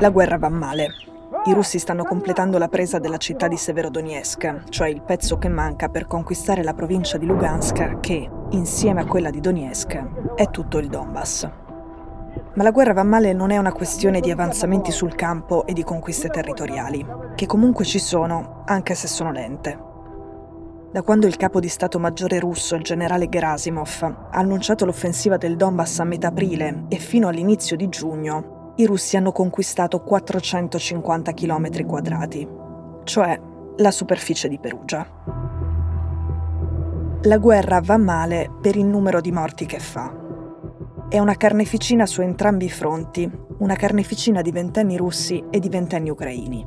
La guerra va male. I russi stanno completando la presa della città di Severodonetsk, cioè il pezzo che manca per conquistare la provincia di Lugansk che, insieme a quella di Donetsk, è tutto il Donbass. Ma la guerra va male non è una questione di avanzamenti sul campo e di conquiste territoriali, che comunque ci sono, anche se sono lente. Da quando il capo di Stato Maggiore russo, il generale Gerasimov, ha annunciato l'offensiva del Donbass a metà aprile e fino all'inizio di giugno, i russi hanno conquistato 450 km quadrati, cioè la superficie di Perugia. La guerra va male per il numero di morti che fa. È una carneficina su entrambi i fronti, una carneficina di ventenni russi e di ventenni ucraini.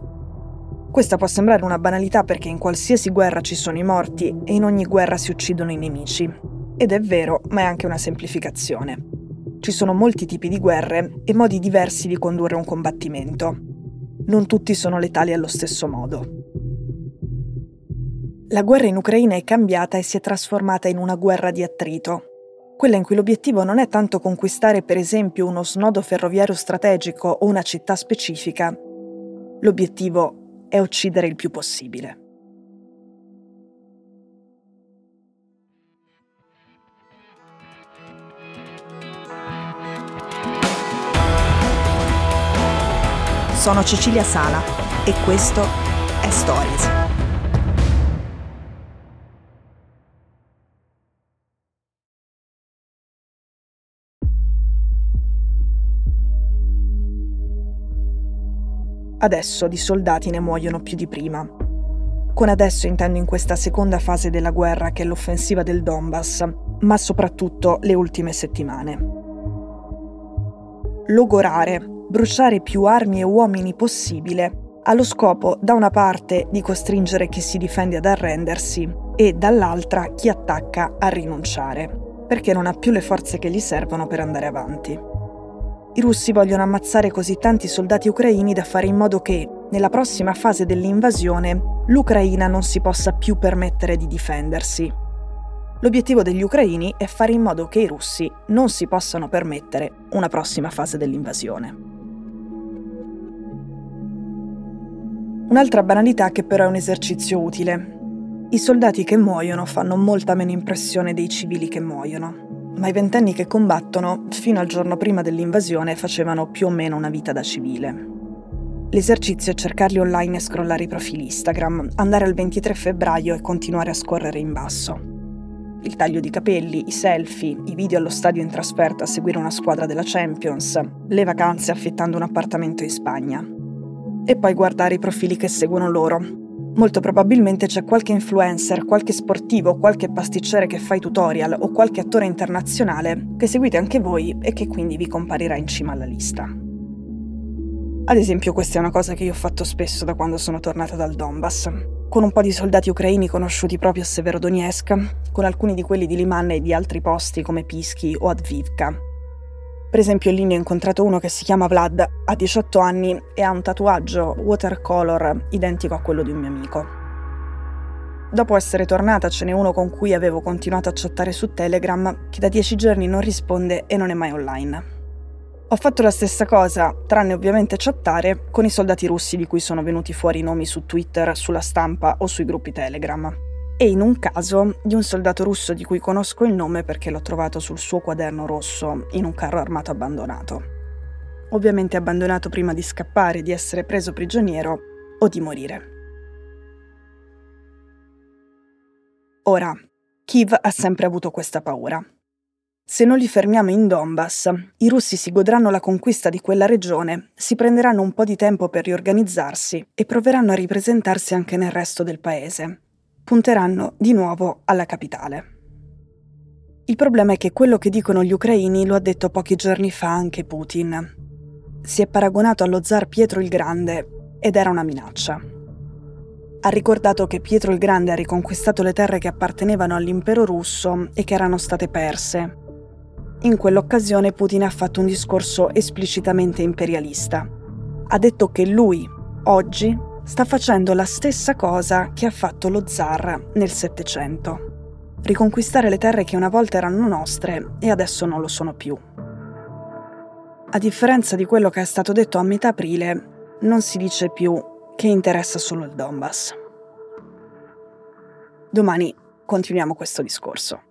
Questa può sembrare una banalità perché in qualsiasi guerra ci sono i morti e in ogni guerra si uccidono i nemici. Ed è vero, ma è anche una semplificazione. Ci sono molti tipi di guerre e modi diversi di condurre un combattimento. Non tutti sono letali allo stesso modo. La guerra in Ucraina è cambiata e si è trasformata in una guerra di attrito. Quella in cui l'obiettivo non è tanto conquistare per esempio uno snodo ferroviario strategico o una città specifica. L'obiettivo è uccidere il più possibile. Sono Cecilia Sala e questo è Stories. Adesso di soldati ne muoiono più di prima. Con adesso intendo in questa seconda fase della guerra che è l'offensiva del Donbass, ma soprattutto le ultime settimane. Logorare bruciare più armi e uomini possibile, allo scopo da una parte di costringere chi si difende ad arrendersi e dall'altra chi attacca a rinunciare, perché non ha più le forze che gli servono per andare avanti. I russi vogliono ammazzare così tanti soldati ucraini da fare in modo che, nella prossima fase dell'invasione, l'Ucraina non si possa più permettere di difendersi. L'obiettivo degli ucraini è fare in modo che i russi non si possano permettere una prossima fase dell'invasione. Un'altra banalità che però è un esercizio utile. I soldati che muoiono fanno molta meno impressione dei civili che muoiono, ma i ventenni che combattono, fino al giorno prima dell'invasione, facevano più o meno una vita da civile. L'esercizio è cercarli online e scrollare i profili Instagram, andare al 23 febbraio e continuare a scorrere in basso. Il taglio di capelli, i selfie, i video allo stadio in trasferta a seguire una squadra della Champions, le vacanze affittando un appartamento in Spagna e poi guardare i profili che seguono loro. Molto probabilmente c'è qualche influencer, qualche sportivo, qualche pasticcere che fa i tutorial o qualche attore internazionale che seguite anche voi e che quindi vi comparirà in cima alla lista. Ad esempio questa è una cosa che io ho fatto spesso da quando sono tornata dal Donbass, con un po' di soldati ucraini conosciuti proprio a Severodonetsk, con alcuni di quelli di Liman e di altri posti come Pisky o Advivka, per esempio lì ne ho incontrato uno che si chiama Vlad, ha 18 anni e ha un tatuaggio watercolor identico a quello di un mio amico. Dopo essere tornata ce n'è uno con cui avevo continuato a chattare su Telegram che da 10 giorni non risponde e non è mai online. Ho fatto la stessa cosa, tranne ovviamente chattare, con i soldati russi di cui sono venuti fuori i nomi su Twitter, sulla stampa o sui gruppi Telegram e in un caso di un soldato russo di cui conosco il nome perché l'ho trovato sul suo quaderno rosso in un carro armato abbandonato. Ovviamente abbandonato prima di scappare, di essere preso prigioniero o di morire. Ora, Kiev ha sempre avuto questa paura. Se non li fermiamo in Donbass, i russi si godranno la conquista di quella regione, si prenderanno un po' di tempo per riorganizzarsi e proveranno a ripresentarsi anche nel resto del paese punteranno di nuovo alla capitale. Il problema è che quello che dicono gli ucraini lo ha detto pochi giorni fa anche Putin. Si è paragonato allo zar Pietro il Grande ed era una minaccia. Ha ricordato che Pietro il Grande ha riconquistato le terre che appartenevano all'impero russo e che erano state perse. In quell'occasione Putin ha fatto un discorso esplicitamente imperialista. Ha detto che lui, oggi, sta facendo la stessa cosa che ha fatto lo zar nel Settecento. Riconquistare le terre che una volta erano nostre e adesso non lo sono più. a differenza di quello che è stato detto a metà aprile, non si dice più che interessa solo il Donbass. Domani continuiamo questo discorso.